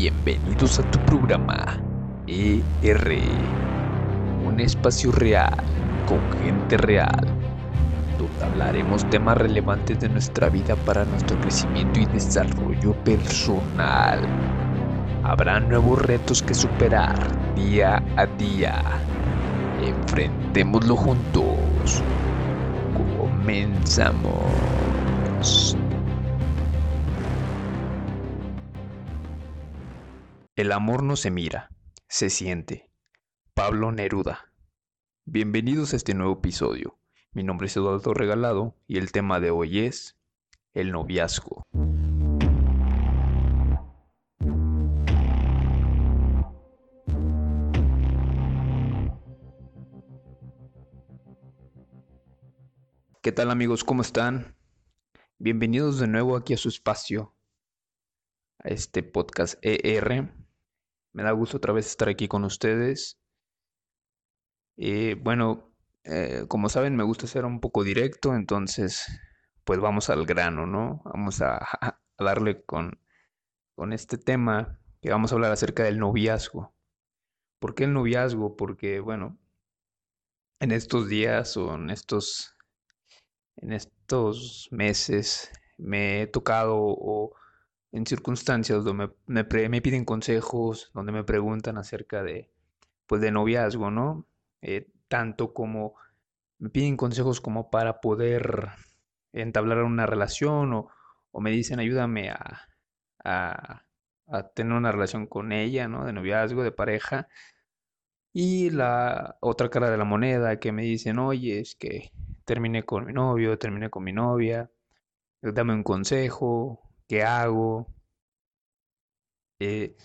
Bienvenidos a tu programa ER, un espacio real con gente real, donde hablaremos temas relevantes de nuestra vida para nuestro crecimiento y desarrollo personal. Habrá nuevos retos que superar día a día. Enfrentémoslo juntos. Comenzamos. El amor no se mira, se siente. Pablo Neruda. Bienvenidos a este nuevo episodio. Mi nombre es Eduardo Regalado y el tema de hoy es el noviazgo. ¿Qué tal amigos? ¿Cómo están? Bienvenidos de nuevo aquí a su espacio, a este podcast ER. Me da gusto otra vez estar aquí con ustedes. Eh, bueno, eh, como saben, me gusta ser un poco directo, entonces, pues vamos al grano, ¿no? Vamos a, a darle con, con este tema que vamos a hablar acerca del noviazgo. ¿Por qué el noviazgo? Porque, bueno, en estos días o en estos, en estos meses me he tocado o en circunstancias donde me, me, piden consejos, donde me preguntan acerca de, pues, de noviazgo, ¿no? Eh, tanto como me piden consejos como para poder entablar una relación o, o me dicen ayúdame a, a, a, tener una relación con ella, ¿no? De noviazgo, de pareja. Y la otra cara de la moneda que me dicen, oye, es que terminé con mi novio, terminé con mi novia, dame un consejo, qué hago, eh,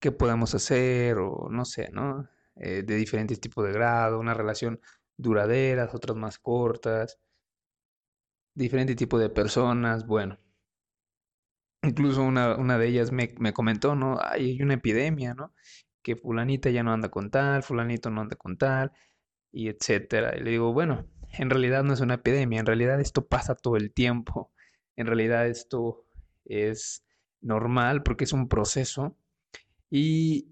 qué podemos hacer, o no sé, ¿no? Eh, de diferentes tipos de grado, una relación duraderas, otras más cortas, diferente tipo de personas, bueno. Incluso una, una de ellas me, me comentó, ¿no? hay una epidemia, ¿no? Que fulanita ya no anda con tal, fulanito no anda con tal, y etcétera. Y le digo, bueno, en realidad no es una epidemia, en realidad esto pasa todo el tiempo, en realidad esto es normal porque es un proceso y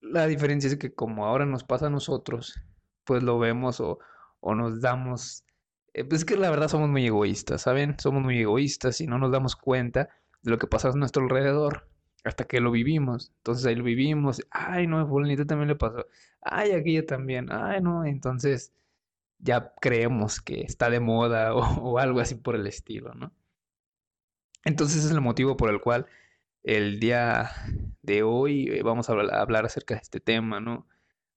la diferencia es que como ahora nos pasa a nosotros, pues lo vemos o, o nos damos, eh, pues es que la verdad somos muy egoístas, ¿saben? Somos muy egoístas y no nos damos cuenta de lo que pasa a nuestro alrededor hasta que lo vivimos. Entonces ahí lo vivimos, ay no, a fulanito también le pasó, ay aquella también, ay no, entonces ya creemos que está de moda o, o algo así por el estilo, ¿no? Entonces es el motivo por el cual el día de hoy eh, vamos a hablar acerca de este tema, ¿no?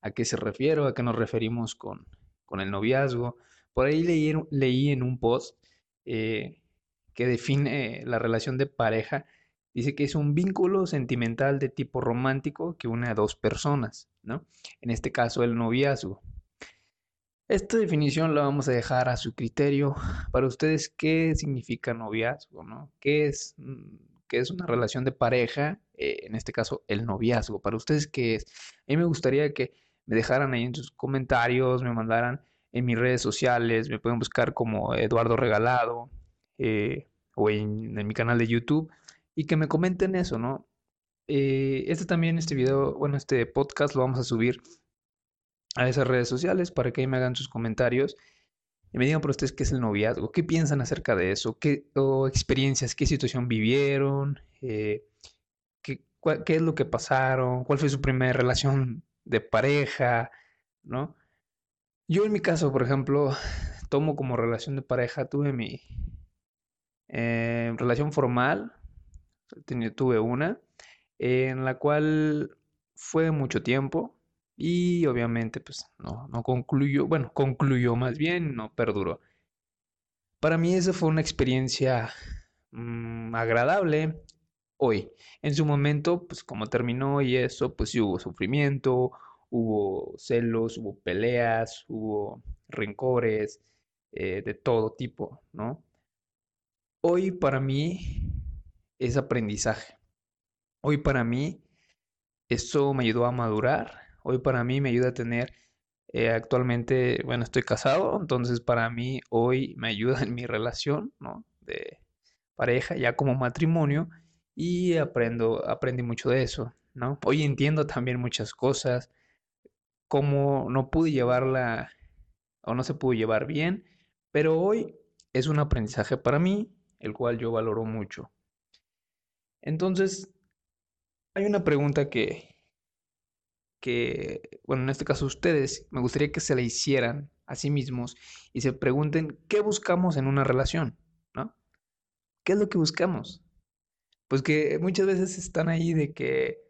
¿A qué se refiere? ¿A qué nos referimos con, con el noviazgo? Por ahí leí, leí en un post eh, que define la relación de pareja. Dice que es un vínculo sentimental de tipo romántico que une a dos personas, ¿no? En este caso el noviazgo. Esta definición la vamos a dejar a su criterio. Para ustedes, ¿qué significa noviazgo? ¿no? ¿Qué, es, mm, ¿Qué es una relación de pareja? Eh, en este caso, el noviazgo. Para ustedes, ¿qué es? A mí me gustaría que me dejaran ahí en sus comentarios, me mandaran en mis redes sociales, me pueden buscar como Eduardo Regalado eh, o en, mi canal de YouTube y que me comenten eso, ¿no? Eh, este también, este video, bueno, este podcast lo vamos a subir a esas redes sociales para que ahí me hagan sus comentarios y me digan por ustedes qué es el noviazgo, qué piensan acerca de eso, qué experiencias, qué situación vivieron, eh, qué, qué, es lo que pasaron, cuál fue su primera relación de pareja, ¿no? Yo en mi caso, por ejemplo, tomo como relación de pareja, tuve mi eh, relación formal, tuve una, en la cual fue mucho tiempo, y obviamente pues no, no concluyó, bueno, concluyó más bien, no perduró. Para mí esa fue una experiencia mm, agradable hoy. En su momento, pues como terminó y eso, pues sí hubo sufrimiento, hubo celos, hubo peleas, hubo rencores, eh, de todo tipo, ¿no? Hoy para mí es aprendizaje. Hoy para mí eso me ayudó a madurar, Hoy para mí me ayuda a tener, eh, actualmente, bueno, estoy casado, entonces para mí hoy me ayuda en mi relación, ¿no? De pareja, ya como matrimonio. y aprendo, aprendí mucho de eso, ¿no? Hoy entiendo también muchas cosas, cómo no pude llevarla o no se pudo llevar bien, pero hoy es un aprendizaje para mí, el cual yo valoro mucho. Entonces, hay una pregunta que, que, bueno, en este caso ustedes, me gustaría que se la hicieran a sí mismos y se pregunten qué buscamos en una relación, ¿no? ¿Qué es lo que buscamos? Pues que muchas veces están ahí de que,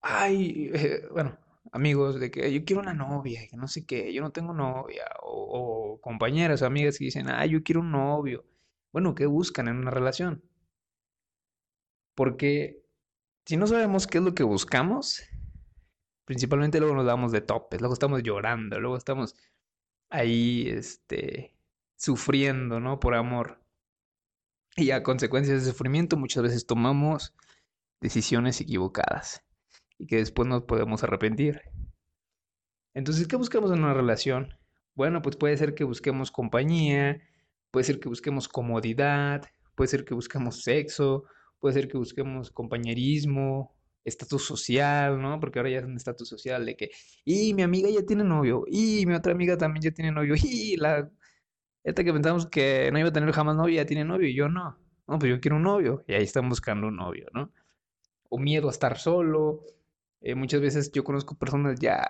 ay, eh, bueno, amigos, de que yo quiero una novia, que no sé qué, yo no tengo novia, o, o compañeras o amigas que dicen, ay, yo quiero un novio. Bueno, ¿qué buscan en una relación? Porque si no sabemos qué es lo que buscamos, principalmente luego nos damos de topes, luego estamos llorando, luego estamos ahí, este, sufriendo, ¿no? Por amor. Y a consecuencia de ese sufrimiento muchas veces tomamos decisiones equivocadas y que después nos podemos arrepentir. Entonces, ¿qué buscamos en una relación? Bueno, pues puede ser que busquemos compañía, puede ser que busquemos comodidad, puede ser que busquemos sexo, puede ser que busquemos compañerismo, estatus social, ¿no? Porque ahora ya es un estatus social de que, y mi amiga ya tiene novio, y mi otra amiga también ya tiene novio, y la, esta que pensamos que no iba a tener jamás novio ya tiene novio, y yo no. No, pues yo quiero un novio, y ahí están buscando un novio, ¿no? O miedo a estar solo. Eh, muchas veces yo conozco personas ya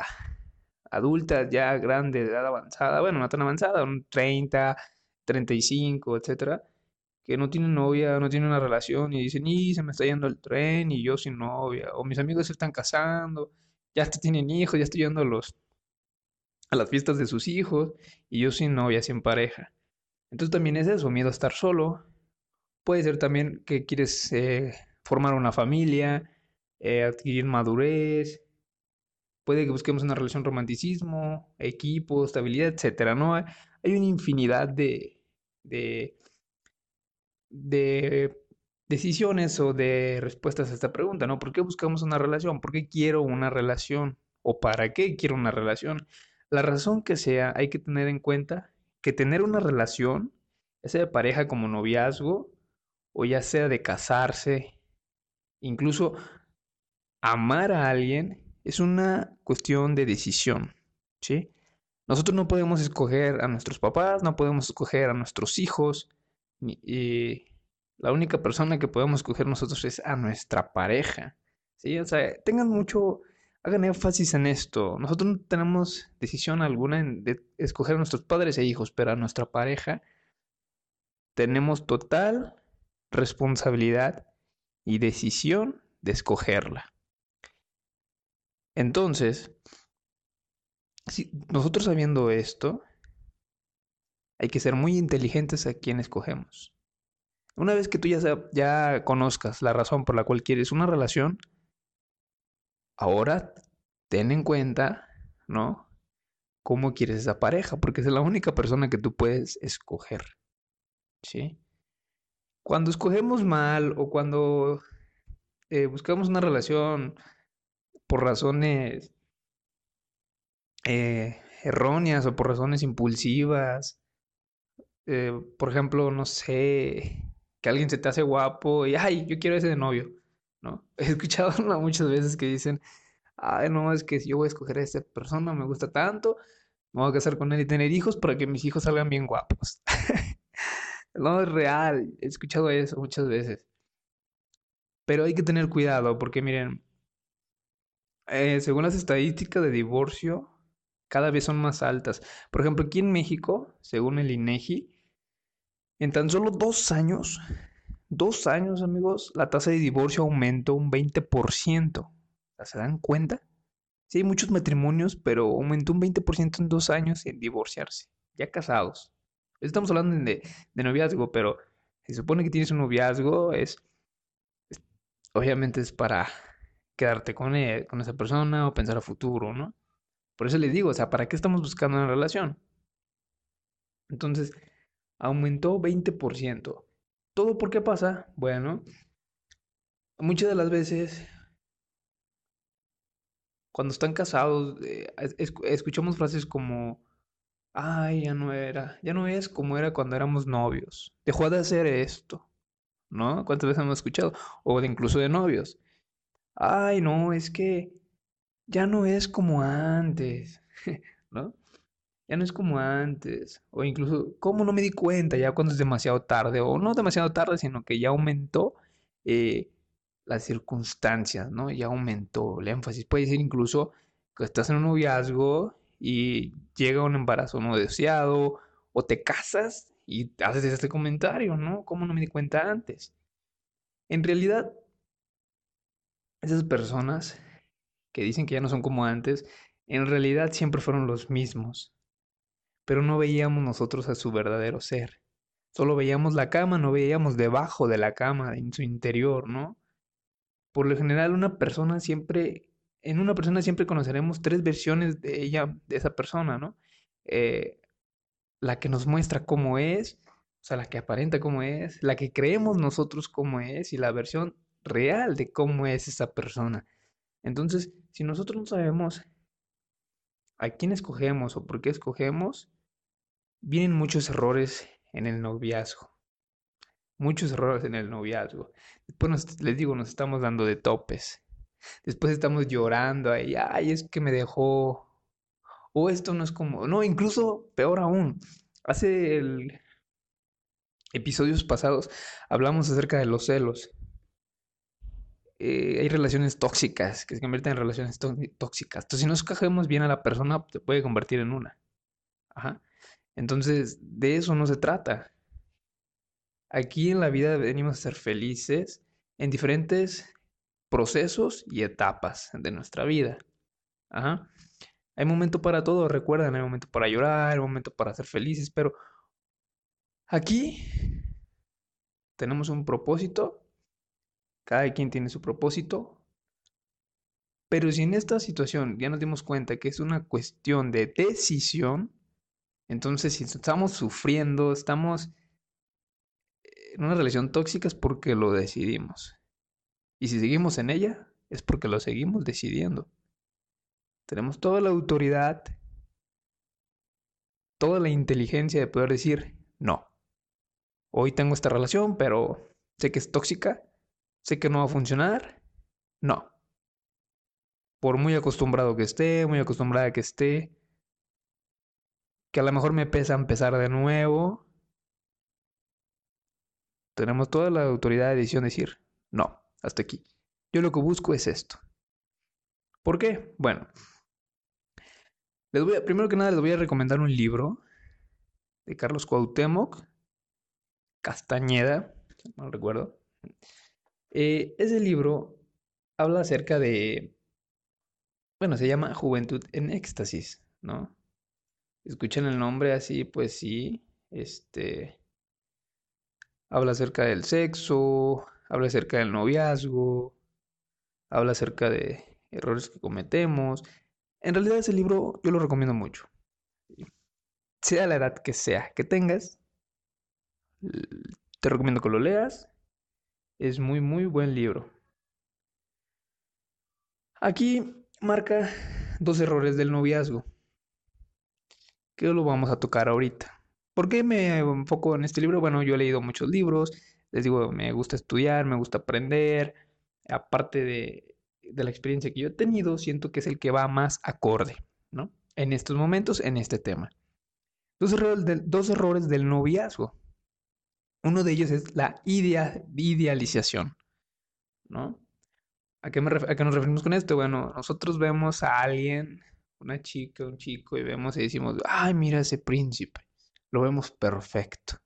adultas, ya grandes, de edad avanzada, bueno, no tan avanzada, un 30, 35, etcétera, que no tienen novia, no tienen una relación y dicen, y se me está yendo el tren y yo sin novia, o mis amigos se están casando, ya hasta tienen hijos, ya estoy yendo a los a las fiestas de sus hijos y yo sin novia, sin pareja. Entonces también es eso, miedo a estar solo. Puede ser también que quieres eh, formar una familia, eh, adquirir madurez. Puede que busquemos una relación romanticismo, equipo, estabilidad, etcétera, ¿no? Hay una infinidad de, de de decisiones o de respuestas a esta pregunta, ¿no? ¿Por qué buscamos una relación? ¿Por qué quiero una relación? ¿O para qué quiero una relación? La razón que sea, hay que tener en cuenta que tener una relación, ya sea de pareja como noviazgo, o ya sea de casarse, incluso amar a alguien, es una cuestión de decisión, ¿sí? Nosotros no podemos escoger a nuestros papás, no podemos escoger a nuestros hijos, y la única persona que podemos escoger nosotros es a nuestra pareja. ¿sí? O sea, tengan mucho, hagan énfasis en esto. Nosotros no tenemos decisión alguna en de escoger a nuestros padres e hijos, pero a nuestra pareja tenemos total responsabilidad y decisión de escogerla. Entonces, si nosotros sabiendo esto, hay que ser muy inteligentes a quien escogemos. Una vez que tú ya, ya conozcas la razón por la cual quieres una relación, ahora ten en cuenta, ¿no? Cómo quieres esa pareja, porque es la única persona que tú puedes escoger. ¿Sí? Cuando escogemos mal o cuando eh, buscamos una relación por razones eh, erróneas o por razones impulsivas eh, por ejemplo, no sé, que alguien se te hace guapo y, ay, yo quiero ese de novio, ¿no? He escuchado muchas veces que dicen, ay, no, es que yo voy a escoger a esta persona, me gusta tanto, me voy a casar con él y tener hijos para que mis hijos salgan bien guapos. no es real, he escuchado eso muchas veces. Pero hay que tener cuidado porque miren, eh, según las estadísticas de divorcio, cada vez son más altas. Por ejemplo, aquí en México, según el INEGI, en tan solo dos años, dos años, amigos, la tasa de divorcio aumentó un 20%. ¿Se dan cuenta? Sí, hay muchos matrimonios, pero aumentó un 20% en dos años en divorciarse, ya casados. Estamos hablando de, de noviazgo, pero se supone que tienes un noviazgo, es, obviamente es para quedarte con, con esa persona o pensar a futuro, ¿no? Por eso les digo, o sea, ¿para qué estamos buscando una relación? Entonces, aumentó 20%. ¿Todo por qué pasa? Bueno, muchas de las veces, cuando están casados, eh, escuchamos frases como, ay, ya no era, ya no es como era cuando éramos novios, dejó de hacer esto, ¿no? ¿Cuántas veces hemos escuchado? O de incluso de novios. Ay, no, es que ya no es como antes, ¿no? Ya no es como antes. O incluso, ¿cómo no me di cuenta ya cuando es demasiado tarde? O no demasiado tarde, sino que ya aumentó eh, las circunstancias, ¿no? Ya aumentó el énfasis. Puede ser incluso que estás en un noviazgo y llega un embarazo no deseado, o te casas y haces este comentario, ¿no? ¿Cómo no me di cuenta antes? En realidad, esas personas que dicen que ya no son como antes, en realidad siempre fueron los mismos. Pero no veíamos nosotros a su verdadero ser. Solo veíamos la cama, no veíamos debajo de la cama, en su interior, ¿no? Por lo general, una persona siempre, en una persona siempre conoceremos tres versiones de ella, de esa persona, ¿no? Eh, la que nos muestra cómo es, o sea, la que aparenta cómo es, la que creemos nosotros cómo es y la versión real de cómo es esa persona. Entonces, si nosotros no sabemos a quién escogemos o por qué escogemos, vienen muchos errores en el noviazgo. Muchos errores en el noviazgo. Después les digo, nos estamos dando de topes. Después estamos llorando ahí, ay, es que me dejó. O esto no es como. No, incluso peor aún. Hace el... episodios pasados hablamos acerca de los celos. Eh, hay relaciones tóxicas que se convierten en relaciones tóxicas. Entonces, si no escogemos bien a la persona, se puede convertir en una. Ajá. Entonces, de eso no se trata. Aquí en la vida venimos a ser felices en diferentes procesos y etapas de nuestra vida. Ajá. Hay momento para todo, recuerden, hay momento para llorar, hay momento para ser felices, pero aquí tenemos un propósito cada quien tiene su propósito. Pero si en esta situación ya nos dimos cuenta que es una cuestión de decisión, entonces si estamos sufriendo, estamos en una relación tóxica es porque lo decidimos. Y si seguimos en ella, es porque lo seguimos decidiendo. Tenemos toda la autoridad, toda la inteligencia de poder decir, no, hoy tengo esta relación, pero sé que es tóxica, sé que no va a funcionar. No. Por muy acostumbrado que esté, muy acostumbrada que esté, que a lo mejor me pesa empezar de nuevo, tenemos toda la autoridad de decisión de decir, no, hasta aquí. Yo lo que busco es esto. ¿Por qué? Bueno, primero que nada les voy a recomendar un libro de Carlos Cuauhtémoc Castañeda, no recuerdo, eh, ese libro habla acerca de, bueno, se llama Juventud en Éxtasis, ¿no? Escuchen el nombre así, pues sí, este, habla acerca del sexo, habla acerca del noviazgo, habla acerca de errores que cometemos. En realidad ese libro yo lo recomiendo mucho. Sea la edad que sea que tengas, te recomiendo que lo leas es muy, muy buen libro. Aquí marca dos errores del noviazgo, que lo vamos a tocar ahorita. ¿Por qué me enfoco en este libro? Bueno, yo he leído muchos libros, les digo, me gusta estudiar, me gusta aprender, aparte de, de la experiencia que yo he tenido, siento que es el que va más acorde, ¿no? En estos momentos, en este tema. Dos errores, dos errores del noviazgo. Uno de ellos es la idealización, ¿no? ¿A qué, ¿A qué nos referimos con esto? Bueno, nosotros vemos a alguien, una chica, un chico, y vemos y decimos, ay, mira ese príncipe, lo vemos perfecto,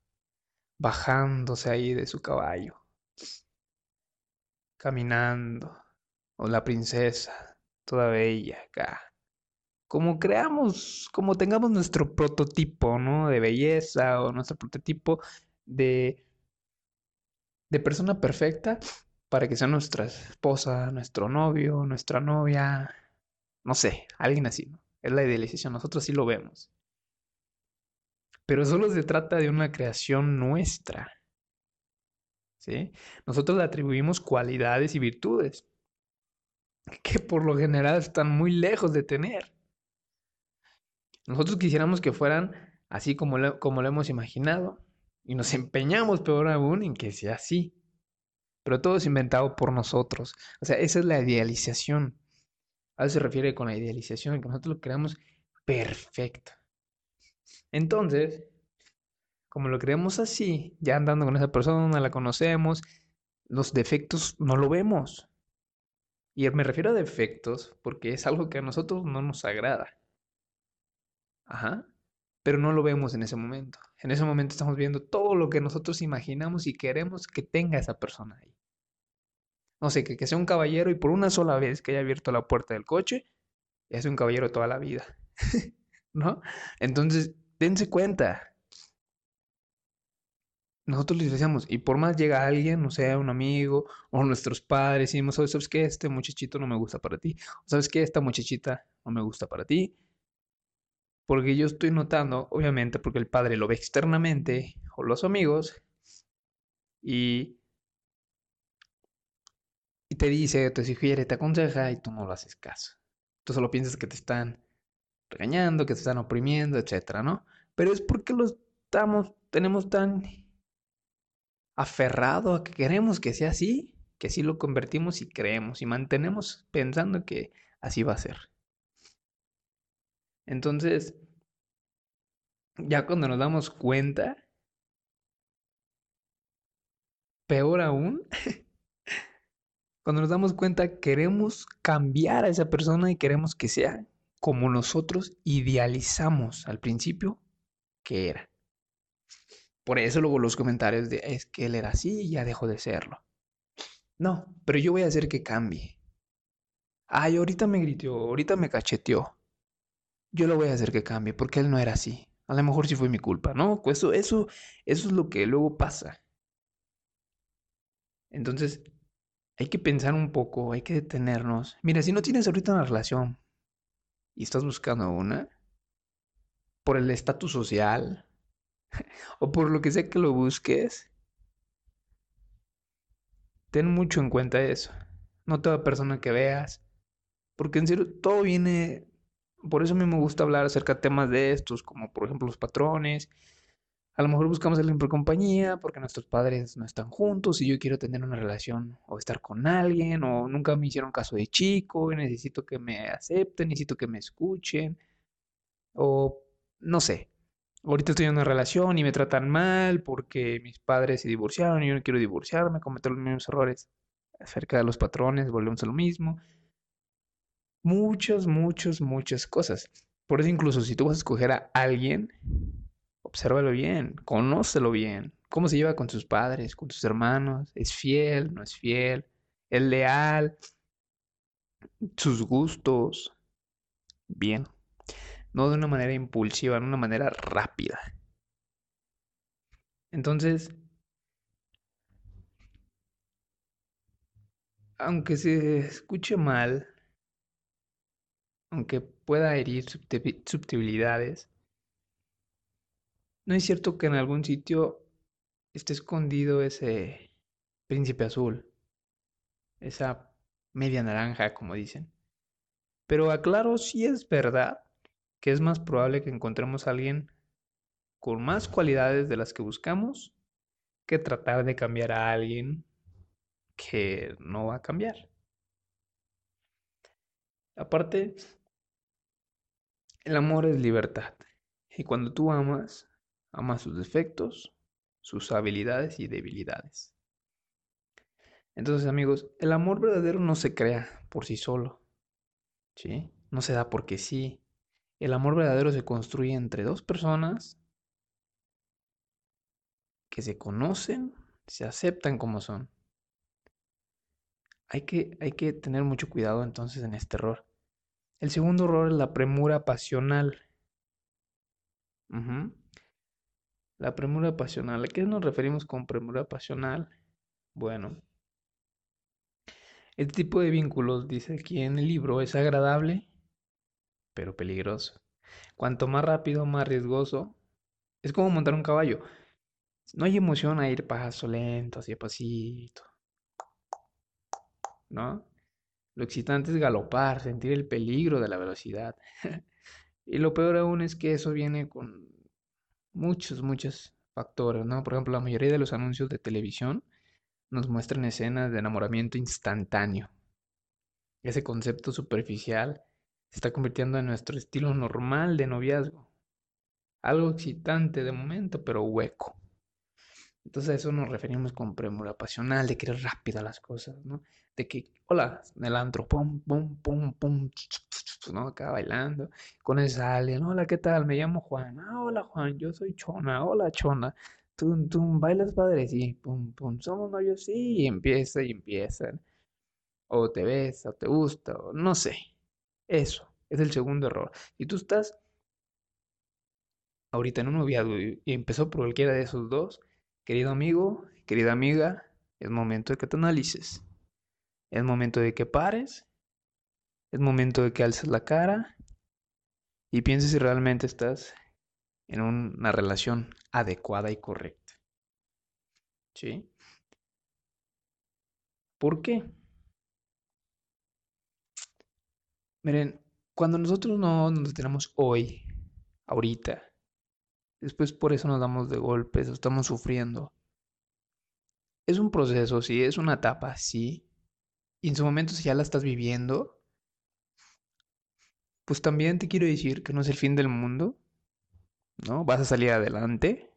bajándose ahí de su caballo, caminando, o la princesa, toda bella acá. Como creamos, como tengamos nuestro prototipo, ¿no? De belleza o nuestro prototipo de, de persona perfecta para que sea nuestra esposa, nuestro novio, nuestra novia, no sé, alguien así, ¿no? Es la idealización, nosotros sí lo vemos. Pero solo se trata de una creación nuestra. ¿Sí? Nosotros le atribuimos cualidades y virtudes que por lo general están muy lejos de tener. Nosotros quisiéramos que fueran así como como lo hemos imaginado, y nos empeñamos peor aún en que sea así. pero todo es inventado por nosotros. O sea, esa es la idealización. A eso se refiere con la idealización, que nosotros lo creamos perfecto. Entonces, como lo creemos así, ya andando con esa persona, la conocemos, los defectos no lo vemos. Y me refiero a defectos porque es algo que a nosotros no nos agrada. Ajá. Pero no lo vemos en ese momento. En ese momento estamos viendo todo lo que nosotros imaginamos y queremos que tenga esa persona ahí. No sé, que, que sea un caballero y por una sola vez que haya abierto la puerta del coche, es un caballero toda la vida. ¿No? Entonces, dense cuenta. Nosotros les decíamos, y por más llega alguien, no sea un amigo o nuestros padres, y decimos, ¿sabes qué? Este muchachito no me gusta para ti. ¿Sabes qué? Esta muchachita no me gusta para ti. Porque yo estoy notando, obviamente, porque el padre lo ve externamente, o los amigos, y, te dice, te sugiere, te aconseja, y tú no lo haces caso. Tú solo piensas que te están regañando, que te están oprimiendo, etcétera, ¿no? Pero es porque lo estamos, tenemos tan aferrado a que queremos que sea así, que así lo convertimos y creemos y mantenemos pensando que así va a ser. Entonces, ya cuando nos damos cuenta, peor aún, cuando nos damos cuenta queremos cambiar a esa persona y queremos que sea como nosotros idealizamos al principio que era. Por eso luego los comentarios de es que él era así y ya dejó de serlo. No, pero yo voy a hacer que cambie. Ay, ahorita me gritó, ahorita me cacheteó. Yo lo voy a hacer que cambie porque él no era así. A lo mejor sí fue mi culpa, ¿no? Pues eso, eso, eso es lo que luego pasa. Entonces, hay que pensar un poco, hay que detenernos. Mira, si no tienes ahorita una relación, y estás buscando una, por el estatus social o por lo que sea que lo busques, ten mucho en cuenta eso. No toda persona que veas, porque en serio todo viene, por eso a mí me gusta hablar acerca de temas de estos, como por ejemplo los patrones, a lo mejor buscamos a alguien por compañía porque nuestros padres no están juntos y yo quiero tener una relación o estar con alguien o nunca me hicieron caso de chico y necesito que me acepten, necesito que me escuchen o no sé. Ahorita estoy en una relación y me tratan mal porque mis padres se divorciaron y yo no quiero divorciarme, cometer los mismos errores acerca de los patrones, volvemos a lo mismo. Muchas, muchas, muchas cosas. Por eso incluso si tú vas a escoger a alguien, obsérvalo bien, conócelo bien. ¿Cómo se lleva con sus padres, con sus hermanos? ¿Es fiel? ¿No es fiel? ¿Es leal? ¿Sus gustos? Bien. No de una manera impulsiva, de una manera rápida. Entonces, aunque se escuche mal, aunque pueda herir susceptibilidades, ¿No es cierto que en algún sitio esté escondido ese príncipe azul? Esa media naranja, como dicen. Pero aclaro si es verdad que es más probable que encontremos a alguien con más cualidades de las que buscamos que tratar de cambiar a alguien que no va a cambiar. Aparte, el amor es libertad. Y cuando tú amas, ama sus defectos, sus habilidades y debilidades. Entonces, amigos, el amor verdadero no se crea por sí solo. ¿Sí? No se da porque sí. El amor verdadero se construye entre dos personas que se conocen, se aceptan como son. Hay que, hay que tener mucho cuidado entonces en este error. El segundo error es la premura pasional. La premura pasional. ¿A qué nos referimos con premura pasional? Bueno, este tipo de vínculos, dice aquí en el libro, es agradable, pero peligroso. Cuanto más rápido, más riesgoso. Es como montar un caballo. No hay emoción a ir paso lento, así pasito. ¿No? Lo excitante es galopar, sentir el peligro de la velocidad. y lo peor aún es que eso viene con muchos, muchos factores, ¿no? Por ejemplo, la mayoría de los anuncios de televisión nos muestran escenas de enamoramiento instantáneo. Ese concepto superficial se está convirtiendo en nuestro estilo normal de noviazgo. Algo excitante de momento, pero hueco. Entonces a eso nos referimos con premura pasional, de querer rápida las cosas, ¿no? De que, hola, en el antro, pum, pum, pum, pum, ¿no? Acá bailando, con el sale, hola, ¿qué tal? Me llamo Juan, ah, hola Juan, yo soy Chona, hola Chona, tú, tú bailas padre, sí, pum, pum, somos novios, sí, y empieza y empiezan, o te ves, o te gusta, o no sé, eso, es el segundo error. Y tú estás ahorita en un noviazgo y empezó por cualquiera de esos dos, Querido amigo, querida amiga, es momento de que te analices. Es momento de que pares. Es momento de que alces la cara y pienses si realmente estás en una relación adecuada y correcta. ¿Sí? ¿Por qué? Miren, cuando nosotros no nos tenemos hoy, ahorita, Después por eso nos damos de golpes, estamos sufriendo. Es un proceso, sí, es una etapa, sí. Y en su momento si ya la estás viviendo, pues también te quiero decir que no es el fin del mundo, ¿no? Vas a salir adelante.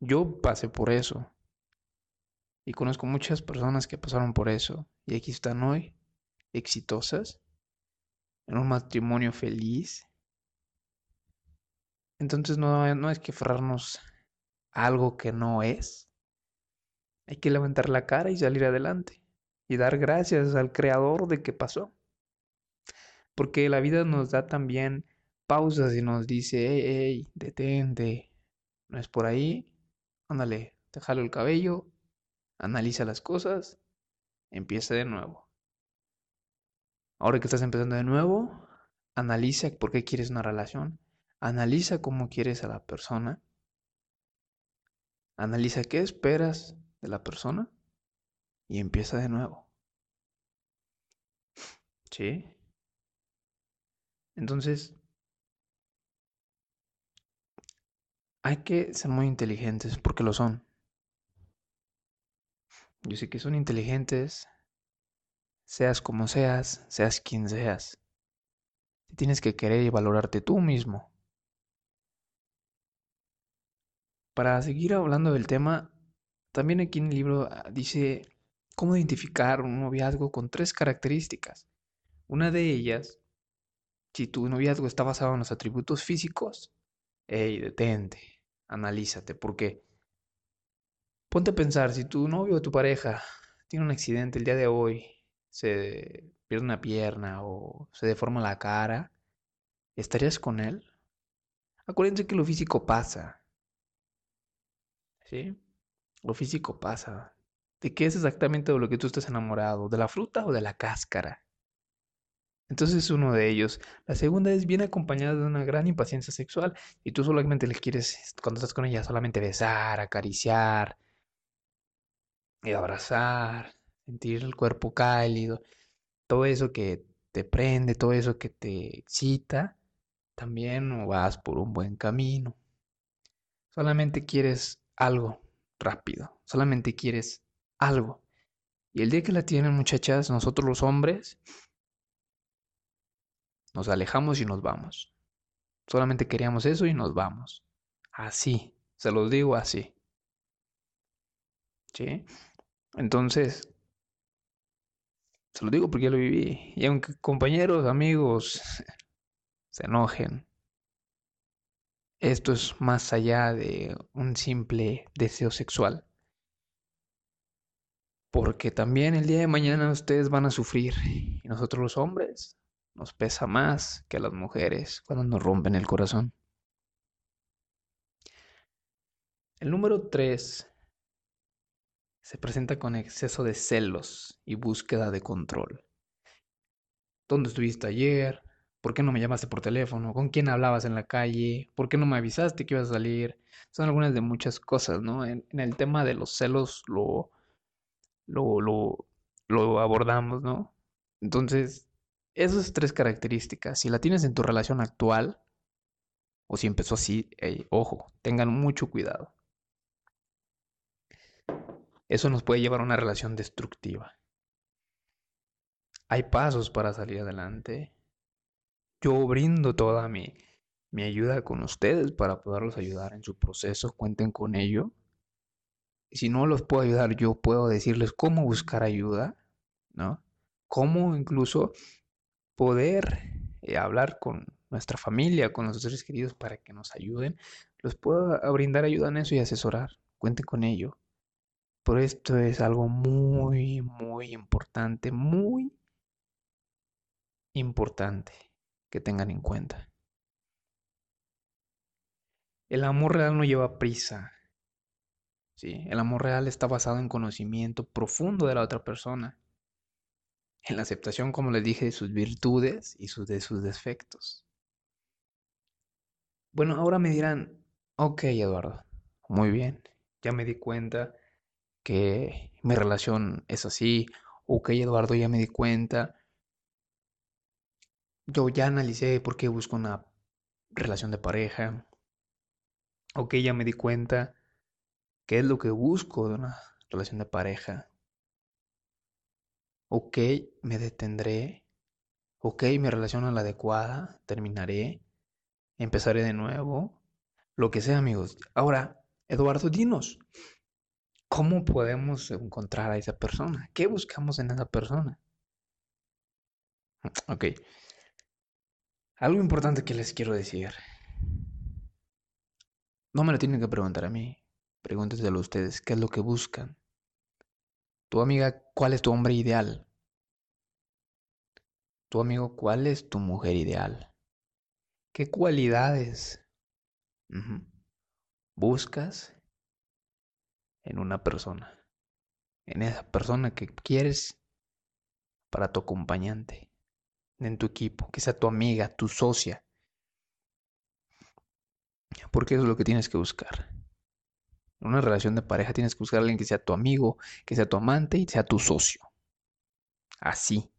Yo pasé por eso. Y conozco muchas personas que pasaron por eso. Y aquí están hoy, exitosas, en un matrimonio feliz, entonces no, no es que aferrarnos algo que no es. Hay que levantar la cara y salir adelante. Y dar gracias al creador de que pasó. Porque la vida nos da también pausas y nos dice, hey, hey, detente. No es por ahí. Ándale, te jalo el cabello. Analiza las cosas. Empieza de nuevo. Ahora que estás empezando de nuevo, analiza por qué quieres una relación Analiza cómo quieres a la persona. Analiza qué esperas de la persona y empieza de nuevo. ¿Sí? Entonces, hay que ser muy inteligentes porque lo son. Yo sé que son inteligentes, seas como seas, seas quien seas. Tienes que querer y valorarte tú mismo. Para seguir hablando del tema, también aquí en el libro ah, dice cómo identificar un noviazgo con tres características. Una de ellas, si tu noviazgo está basado en los atributos físicos, hey, detente, analízate, porque ponte a pensar, si tu novio o tu pareja tiene un accidente el día de hoy, se pierde una pierna o se deforma la cara, ¿estarías con él? Acuérdense que lo físico pasa, ¿sí? Lo físico pasa. ¿De qué es exactamente de lo que tú estás enamorado? ¿De la fruta o de la cáscara? Entonces es uno de ellos. La segunda es bien acompañada de una gran impaciencia sexual y tú solamente le quieres, cuando estás con ella, solamente besar, acariciar, y abrazar, sentir el cuerpo cálido, todo eso que te prende, todo eso que te excita, también vas por un buen camino. Solamente quieres algo rápido, solamente quieres algo. Y el día que la tienen muchachas, nosotros los hombres nos alejamos y nos vamos. Solamente queríamos eso y nos vamos. Así, se los digo así. ¿Sí? Entonces, se lo digo porque ya lo viví. Y aunque compañeros, amigos se enojen, esto es más allá de un simple deseo sexual. Porque también el día de mañana ustedes van a sufrir. Y nosotros los hombres nos pesa más que a las mujeres cuando nos rompen el corazón. El número 3 se presenta con exceso de celos y búsqueda de control. ¿Dónde estuviste ayer? ¿Por qué no me llamaste por teléfono? ¿Con quién hablabas en la calle? ¿Por qué no me avisaste que ibas a salir? Son algunas de muchas cosas, ¿no? En, el tema de los celos lo, lo, lo, lo abordamos, ¿no? Entonces, esas tres características, si la tienes en tu relación actual, o si empezó así, ojo, tengan mucho cuidado. eso nos puede llevar a una relación destructiva. Hay pasos para salir adelante. Yo brindo toda mi, mi ayuda con ustedes para poderlos ayudar en su proceso. Cuenten con ello. Si no los puedo ayudar, yo puedo decirles cómo buscar ayuda, ¿no? Cómo incluso poder eh, hablar con nuestra familia, con nuestros seres queridos para que nos ayuden. Los puedo brindar ayuda en eso y asesorar. Cuenten con ello. Por esto es algo muy, muy importante, muy importante que tengan en cuenta. El amor real no lleva prisa. ¿sí? El amor real está basado en conocimiento profundo de la otra persona, en la aceptación, como les dije, de sus virtudes y de sus defectos. Bueno, ahora me dirán, ok, Eduardo, muy bien, ya me di cuenta que mi relación es así, ok, Eduardo, ya me di cuenta yo ya analicé por qué busco una relación de pareja. Ok, ya me di cuenta qué es lo que busco de una relación de pareja. Ok, me detendré. Ok, mi relación es la adecuada. Terminaré. Empezaré de nuevo. Lo que sea, amigos. Ahora, Eduardo, dinos. ¿Cómo podemos encontrar a esa persona? ¿Qué buscamos en esa persona? Ok. Algo importante que les quiero decir. No me lo tienen que preguntar a mí. Pregúntenselo a ustedes. ¿Qué es lo que buscan? Tu amiga, ¿cuál es tu hombre ideal? Tu amigo, ¿cuál es tu mujer ideal? ¿Qué cualidades buscas en una persona? En esa persona que quieres para tu acompañante en tu equipo, que sea tu amiga, tu socia. Porque eso es lo que tienes que buscar. En una relación de pareja tienes que buscar a alguien que sea tu amigo, que sea tu amante y sea tu socio. Así.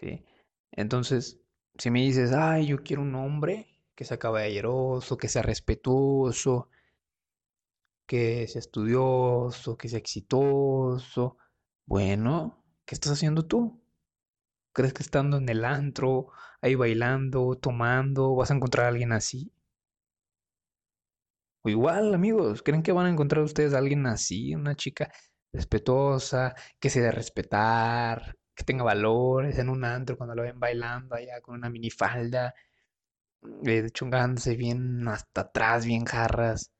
¿Sí? Entonces, si me dices, ay, yo quiero un hombre que sea caballeroso, que sea respetuoso, que sea estudioso, que sea exitoso, bueno, ¿Qué estás haciendo tú? ¿Crees que estando en el antro, ahí bailando, tomando, vas a encontrar a alguien así? O igual, amigos, ¿creen que van a encontrar ustedes a alguien así? Una chica respetuosa, que se dé respetar, que tenga valores en un antro cuando lo ven bailando allá con una minifalda, eh, chungándose bien hasta atrás, bien jarras.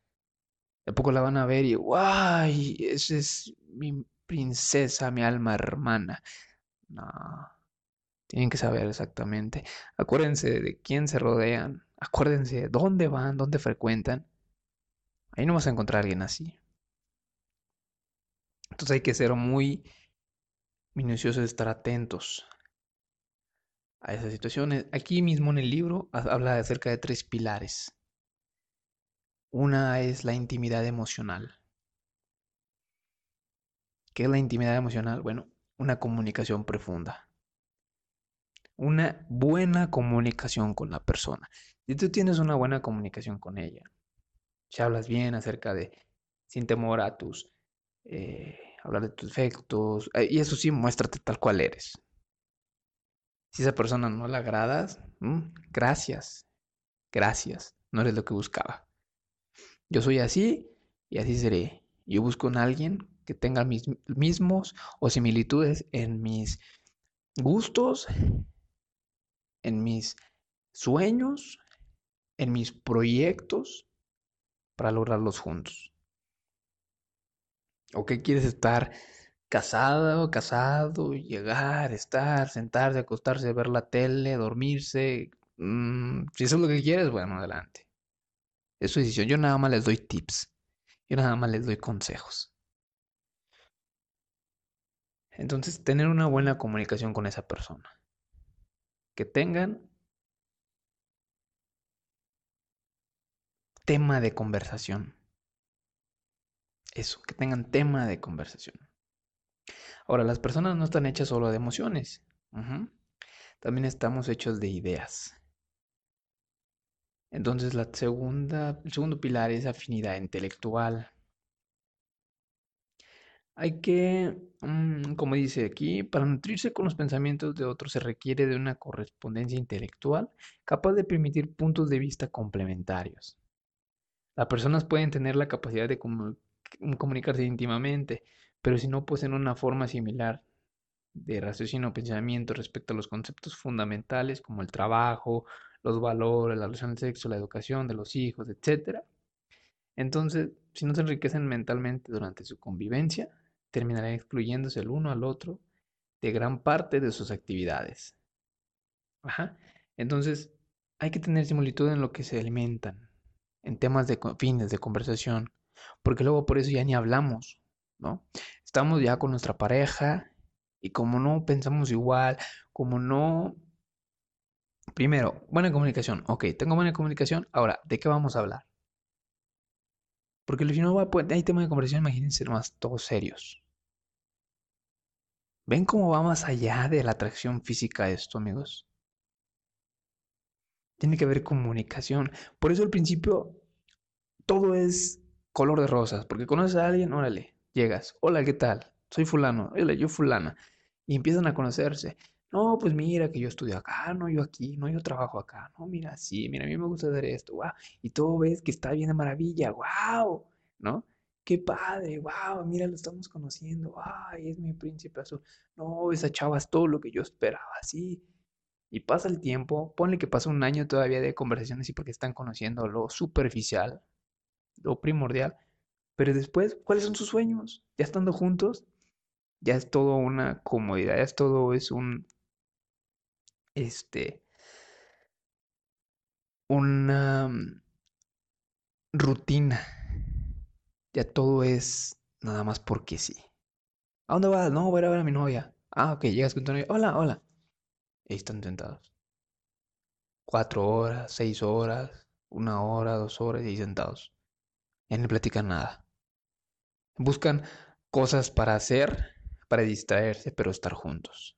De poco la van a ver y, ¡guay! Ese es mi princesa, mi alma hermana. No. Tienen que saber exactamente. Acuérdense de quién se rodean. Acuérdense de dónde van, dónde frecuentan. Ahí no vas a encontrar a alguien así. Entonces hay que ser muy minuciosos, estar atentos a esas situaciones. Aquí mismo en el libro habla acerca de tres pilares. Una es la intimidad emocional. ¿Qué es la intimidad emocional? Bueno, una comunicación profunda. Una buena comunicación con la persona. Si tú tienes una buena comunicación con ella, si hablas bien acerca de, sin temor a tus, eh, hablar de tus efectos, eh, y eso sí, muéstrate tal cual eres. Si esa persona no la agradas, mm, gracias, gracias, no eres lo que buscaba. Yo soy así y así seré. Yo busco en alguien que tenga mis mismos o similitudes en mis gustos, en mis sueños, en mis proyectos para lograrlos juntos. ¿O qué quieres estar casado, casado, llegar, estar, sentarse, acostarse, ver la tele, dormirse? Mm, si eso es lo que quieres, bueno, adelante. Es su decisión. Yo nada más les doy tips. Yo nada más les doy consejos. Entonces, tener una buena comunicación con esa persona. Que tengan tema de conversación. Eso, que tengan tema de conversación. Ahora, las personas no están hechas solo de emociones. También estamos hechos de ideas. Entonces, la segunda, el segundo pilar es afinidad intelectual. Hay que, mm, como dice aquí, para nutrirse con los pensamientos de otros se requiere de una correspondencia intelectual capaz de permitir puntos de vista complementarios. Las personas pueden tener la capacidad de comunicarse íntimamente, pero si no poseen una forma similar de raciocinio o pensamiento respecto a los conceptos fundamentales como el trabajo, los valores, la relación del sexo, la educación de los hijos, etc. Entonces, si no se enriquecen mentalmente durante su convivencia, terminarán excluyéndose el uno al otro de gran parte de sus actividades. Ajá. Entonces, hay que tener similitud en lo que se alimentan, en temas de fines de conversación, porque luego por eso ya ni hablamos, ¿no? Estamos ya con nuestra pareja y como no pensamos igual, como no... Primero, buena comunicación. Ok, tengo buena comunicación. Ahora, ¿de qué vamos a hablar? Porque no va, pues, hay tema de conversación, imagínense más todos serios. ¿Ven cómo va más allá de la atracción física esto, amigos? Tiene que haber comunicación. Por eso al principio todo es color de rosas, porque conoces a alguien, órale, llegas, hola, ¿qué tal? Soy fulano, hola, yo fulana y empiezan a conocerse. No, pues mira que yo estudio acá, no yo aquí, no yo trabajo acá, no, mira, sí, mira, a mí me gusta hacer esto, wow, y todo ves que está bien de maravilla, wow, ¿no? Qué padre, wow, mira, lo estamos conociendo, ay, es mi príncipe azul, no, esa chava es todo lo que yo esperaba, sí. Y pasa el tiempo, ponle que pasa un año todavía de conversaciones y porque están conociendo lo superficial, lo primordial, pero después, ¿cuáles son sus sueños? Ya estando juntos, ya es todo una comodidad, ya es todo es un, este, una mm, rutina. Ya todo es nada más porque sí. ¿A dónde vas? No, voy a ver a mi novia. Ah, ok, llegas con tu novia. Hola, hola. Ahí están sentados. Cuatro horas, seis horas, una hora, dos horas y ahí sentados. Ya no platican nada. Buscan cosas para hacer para distraerse, pero estar juntos.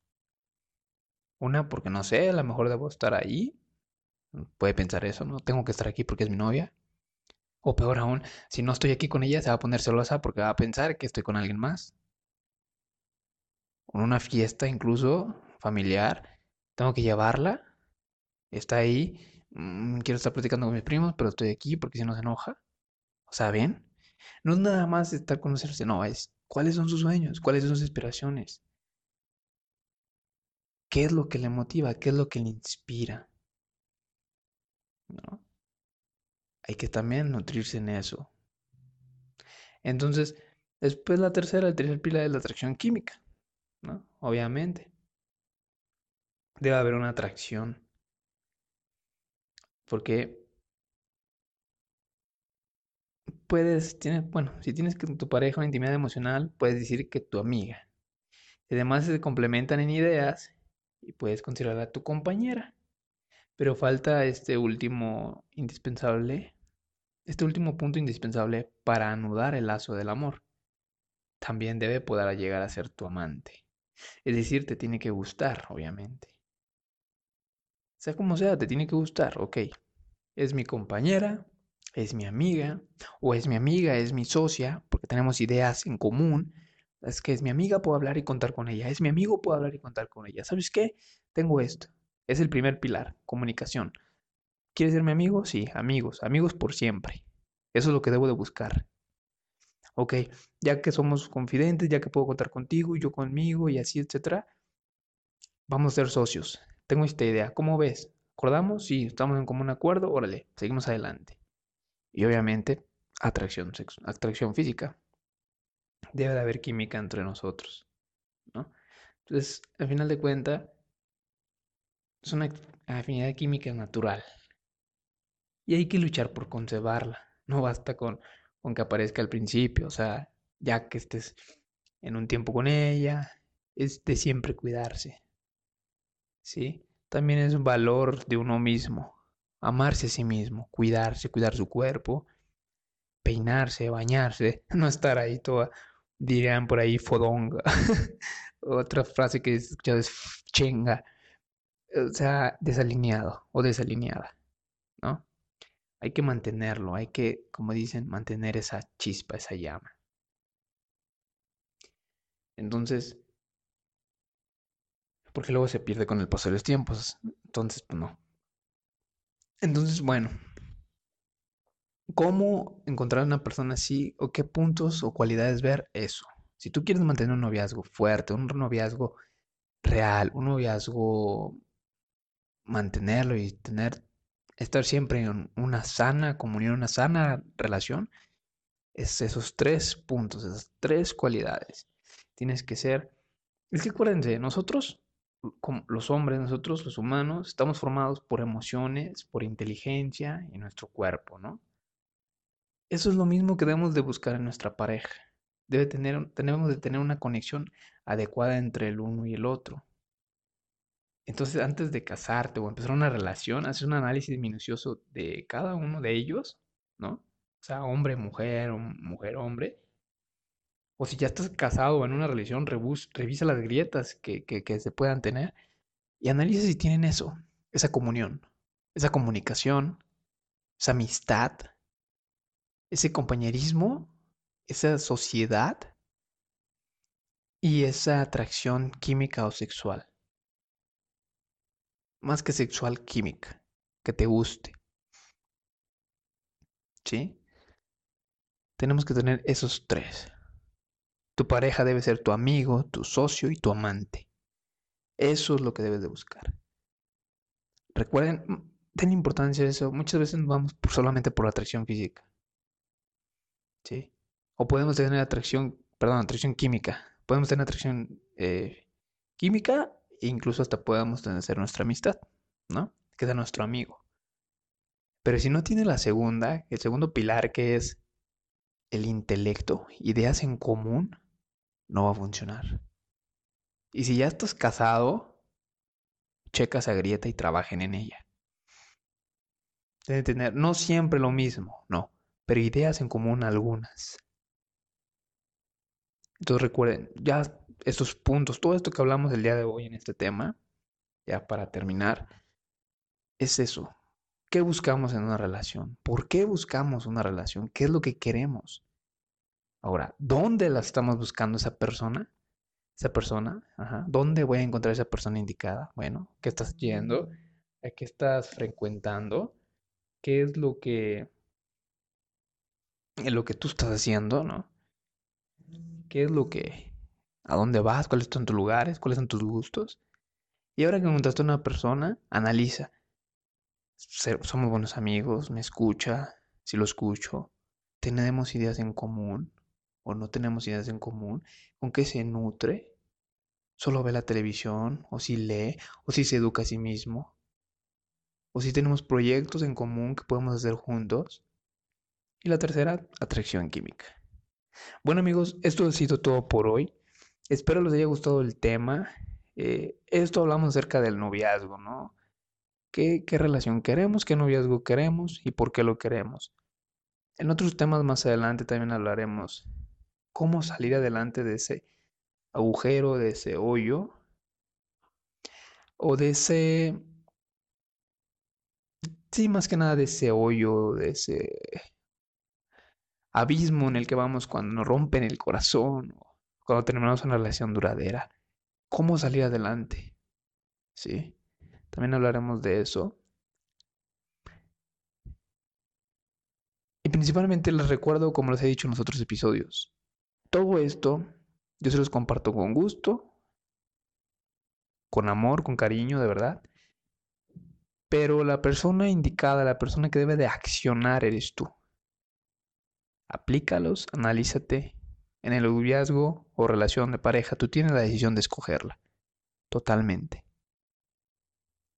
Una, porque no sé, a lo mejor debo estar ahí. Puede pensar eso, no tengo que estar aquí porque es mi novia. O peor aún, si no estoy aquí con ella, se va a poner celosa porque va a pensar que estoy con alguien más. En una fiesta incluso familiar, tengo que llevarla. Está ahí. Mm, quiero estar platicando con mis primos, pero estoy aquí porque si no se enoja. O sea, ¿ven? No es nada más estar conocerse, no, es ¿Cuáles son sus sueños? ¿Cuáles son sus aspiraciones? ¿Qué es lo que le motiva? ¿Qué es lo que le inspira? ¿No? Hay que también nutrirse en eso. Entonces, después la tercera, el tercer pilar es la atracción química, ¿no? Obviamente. Debe haber una atracción. Porque puedes, tienes, bueno, si tienes con tu pareja una intimidad emocional, puedes decir que tu amiga. Y además se complementan en ideas y puedes considerarla tu compañera. Pero falta este último indispensable, este último punto indispensable para anudar el lazo del amor. También debe poder llegar a ser tu amante. Es decir, te tiene que gustar, obviamente. Sea como sea, te tiene que gustar, ok. Es mi compañera, es mi amiga, o es mi amiga, es mi socia, porque tenemos ideas en común. Es que es mi amiga, puedo hablar y contar con ella. Es mi amigo, puedo hablar y contar con ella. ¿Sabes qué? Tengo esto. Es el primer pilar, comunicación. ¿Quieres ser mi amigo? Sí, amigos, amigos por siempre. Eso es lo que debo de buscar. Ok, ya que somos confidentes, ya que puedo contar contigo y yo conmigo y así, etcétera, vamos a ser socios. Tengo esta idea. ¿Cómo ves? ¿Acordamos? Sí, estamos en común acuerdo. Órale, seguimos adelante. Y obviamente, atracción, atracción física. Debe de haber química entre nosotros, ¿no? Entonces, al final de cuentas, es una afinidad química natural. Y hay que luchar por conservarla. No basta con, con que aparezca al principio, o sea, ya que estés en un tiempo con ella, es de siempre cuidarse. ¿Sí? También es un valor de uno mismo amarse a sí mismo, cuidarse, cuidar su cuerpo, peinarse, bañarse, no estar ahí toda, dirían por ahí, fodonga. Otra frase que he escuchado es chenga, o sea, desalineado o desalineada. Hay que mantenerlo, hay que, como dicen, mantener esa chispa, esa llama. Entonces, porque luego se pierde con el paso de los tiempos. Entonces, pues no. Entonces, bueno, ¿cómo encontrar una persona así o qué puntos o cualidades ver eso? Si tú quieres mantener un noviazgo fuerte, un noviazgo real, un noviazgo mantenerlo y tener estar siempre en una sana comunión, una sana relación, es esos tres puntos, esas tres cualidades. Tienes que ser, es que acuérdense, nosotros, los hombres, nosotros los humanos, estamos formados por emociones, por inteligencia y nuestro cuerpo, ¿no? Eso es lo mismo que debemos de buscar en nuestra pareja. Debe tener, tenemos de tener una conexión adecuada entre el uno y el otro. Entonces, antes de casarte o empezar una relación, haces un análisis minucioso de cada uno de ellos, ¿no? O sea, hombre, mujer, mujer, hombre. O si ya estás casado o en una relación, revisa las grietas que, que se puedan tener y analiza si tienen eso, esa comunión, esa comunicación, esa amistad, ese compañerismo, esa sociedad y esa atracción química o sexual más que sexual, química, que te guste. ¿Sí? Tenemos que tener esos tres. Tu pareja debe ser tu amigo, tu socio y tu amante. Eso es lo que debes de buscar. Recuerden, mm, ten importancia eso. Muchas veces vamos solamente por atracción física. ¿Sí? O podemos tener atracción, perdón, atracción química. Podemos tener atracción eh, química incluso hasta podamos tener nuestra amistad, ¿no? Que sea nuestro amigo. Pero si no tiene la segunda, el segundo pilar que es el intelecto, ideas en común, no va a funcionar. Y si ya estás casado, checa esa grieta y trabajen en ella. Deben tener no siempre lo mismo, no, pero ideas en común algunas. Entonces recuerden, ya estos puntos, todo esto que hablamos el día de hoy en este tema, ya para terminar, es eso. ¿Qué buscamos en una relación? ¿Por qué buscamos una relación? ¿Qué es lo que queremos? Ahora, ¿dónde la estamos buscando esa persona? Esa persona, ajá. ¿Dónde voy a encontrar esa persona indicada? Bueno, ¿qué estás yendo? ¿A qué estás frecuentando? ¿Qué es lo que lo que tú estás haciendo, ¿no? ¿Qué es lo que a dónde vas, cuáles son tus lugares, cuáles son tus gustos. Y ahora que encontraste a una persona, analiza. Somos buenos amigos, me escucha, si lo escucho, tenemos ideas en común o no tenemos ideas en común, con qué se nutre, solo ve la televisión, o si lee, o si se educa a sí mismo, o si tenemos proyectos en común que podemos hacer juntos. Y la tercera, atracción química. Bueno amigos, esto ha sido todo por hoy. Espero les haya gustado el tema. Eh, esto hablamos acerca del noviazgo, ¿no? ¿Qué, ¿Qué relación queremos? ¿Qué noviazgo queremos? ¿Y por qué lo queremos? En otros temas más adelante también hablaremos cómo salir adelante de ese agujero, de ese hoyo, o de ese... Sí, más que nada de ese hoyo, de ese abismo en el que vamos cuando nos rompen el corazón cuando terminamos una relación duradera. ¿Cómo salir adelante? ¿Sí? También hablaremos de eso. Y principalmente les recuerdo, como les he dicho en los otros episodios, todo esto yo se los comparto con gusto, con amor, con cariño, de verdad. Pero la persona indicada, la persona que debe de accionar eres tú. Aplícalos, analízate en el noviazgo o relación de pareja, tú tienes la decisión de escogerla. Totalmente.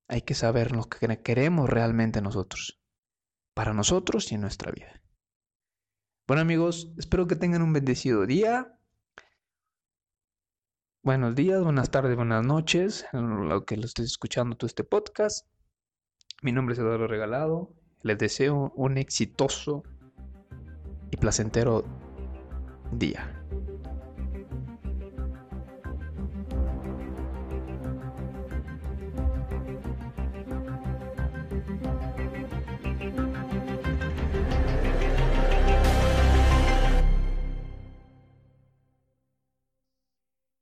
Hay que saber lo que queremos realmente nosotros. Para nosotros y en nuestra vida. Bueno amigos, espero que tengan un bendecido día. Buenos días, buenas tardes, buenas noches, lo que lo estés escuchando tú este podcast. Mi nombre es Eduardo Regalado. Les deseo un exitoso y placentero día.